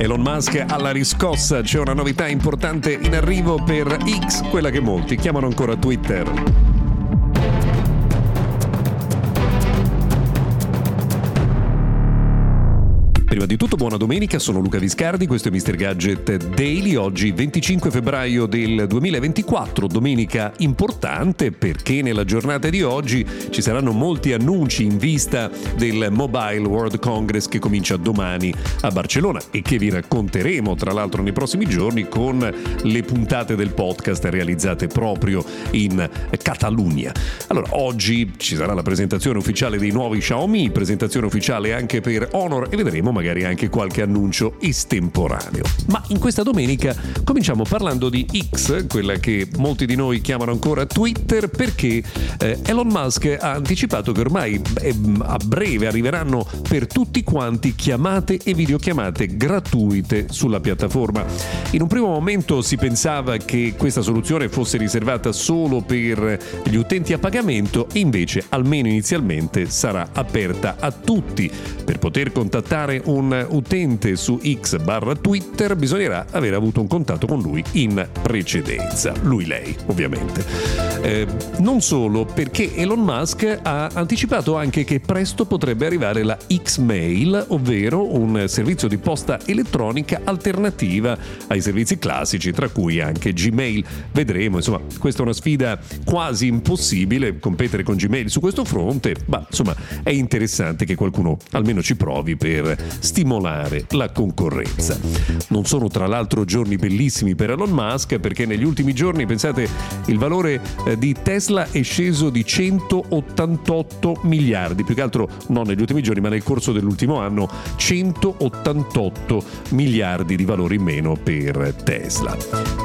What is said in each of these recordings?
Elon Musk alla riscossa, c'è una novità importante in arrivo per X, quella che molti chiamano ancora Twitter. Di tutto buona domenica, sono Luca Viscardi, questo è Mr. Gadget Daily, oggi 25 febbraio del 2024, domenica importante perché nella giornata di oggi ci saranno molti annunci in vista del Mobile World Congress che comincia domani a Barcellona e che vi racconteremo tra l'altro nei prossimi giorni con le puntate del podcast realizzate proprio in Catalunya. Allora, oggi ci sarà la presentazione ufficiale dei nuovi Xiaomi, presentazione ufficiale anche per Honor e vedremo magari anche qualche annuncio estemporaneo. Ma in questa domenica cominciamo parlando di X, quella che molti di noi chiamano ancora Twitter, perché eh, Elon Musk ha anticipato che ormai eh, a breve arriveranno per tutti quanti chiamate e videochiamate gratuite sulla piattaforma. In un primo momento si pensava che questa soluzione fosse riservata solo per gli utenti a pagamento invece almeno inizialmente sarà aperta a tutti per poter contattare un utente su X barra Twitter bisognerà aver avuto un contatto con lui in precedenza. Lui, lei, ovviamente. Eh, non solo, perché Elon Musk ha anticipato anche che presto potrebbe arrivare la X-Mail, ovvero un servizio di posta elettronica alternativa ai servizi classici, tra cui anche Gmail. Vedremo, insomma, questa è una sfida quasi impossibile, competere con Gmail su questo fronte, ma insomma è interessante che qualcuno almeno ci provi per stimolare la concorrenza. Non sono tra l'altro giorni bellissimi per Elon Musk perché negli ultimi giorni, pensate, il valore eh, di Tesla è sceso di 188 miliardi, più che altro non negli ultimi giorni ma nel corso dell'ultimo anno 188 miliardi di valore in meno per Tesla.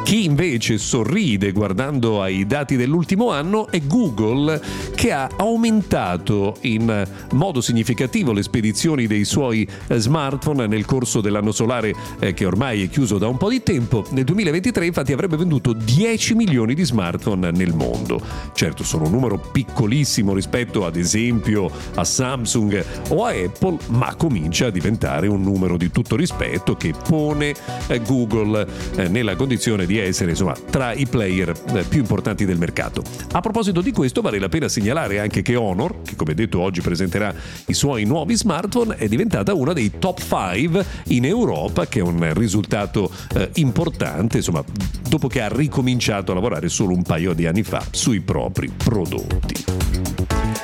Chi invece sorride guardando ai dati dell'ultimo anno è Google che ha aumentato in modo significativo le spedizioni dei suoi eh, smartphone nel corso dell'anno solare eh, che ormai è chiuso da un po' di tempo. Nel 2023 infatti avrebbe venduto 10 milioni di smartphone nel mondo. Certo sono un numero piccolissimo rispetto ad esempio a Samsung o a Apple, ma comincia a diventare un numero di tutto rispetto che pone eh, Google eh, nella condizione di essere insomma, tra i player eh, più importanti del mercato. A proposito di questo vale la pena segnalare anche che Honor, che come detto oggi presenterà i suoi nuovi smartphone, è diventata una dei top 5 in Europa, che è un risultato eh, importante, insomma, dopo che ha ricominciato a lavorare solo un paio di anni fa sui propri prodotti.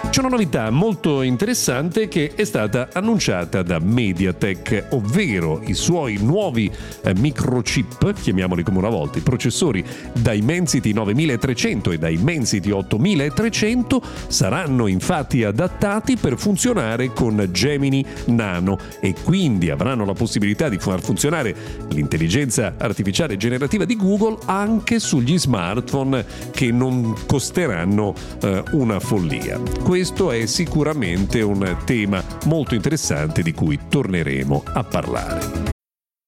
C'è una novità molto interessante che è stata annunciata da Mediatek, ovvero i suoi nuovi eh, microchip, chiamiamoli come una volta, i processori Dimensity 9300 e Dimensity 8300 saranno infatti adattati per funzionare con Gemini Nano e quindi avranno la possibilità di far funzionare l'intelligenza artificiale generativa di Google anche sugli smartphone che non costeranno eh, una follia questo è sicuramente un tema molto interessante di cui torneremo a parlare.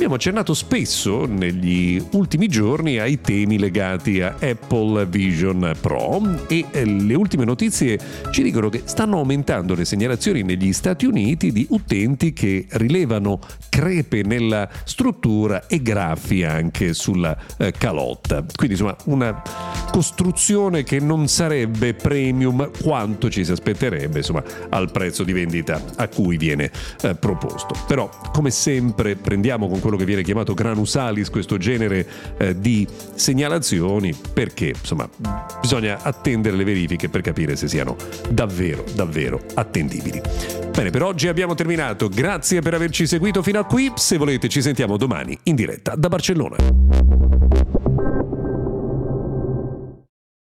Abbiamo accennato spesso negli ultimi giorni ai temi legati a Apple Vision Pro e eh, le ultime notizie ci dicono che stanno aumentando le segnalazioni negli Stati Uniti di utenti che rilevano crepe nella struttura e graffi anche sulla eh, calotta. Quindi insomma una costruzione che non sarebbe premium quanto ci si aspetterebbe insomma al prezzo di vendita a cui viene eh, proposto. Però come sempre prendiamo con quello che viene chiamato granusalis questo genere eh, di segnalazioni perché insomma bisogna attendere le verifiche per capire se siano davvero davvero attendibili. Bene, per oggi abbiamo terminato. Grazie per averci seguito fino a qui. Se volete ci sentiamo domani in diretta da Barcellona.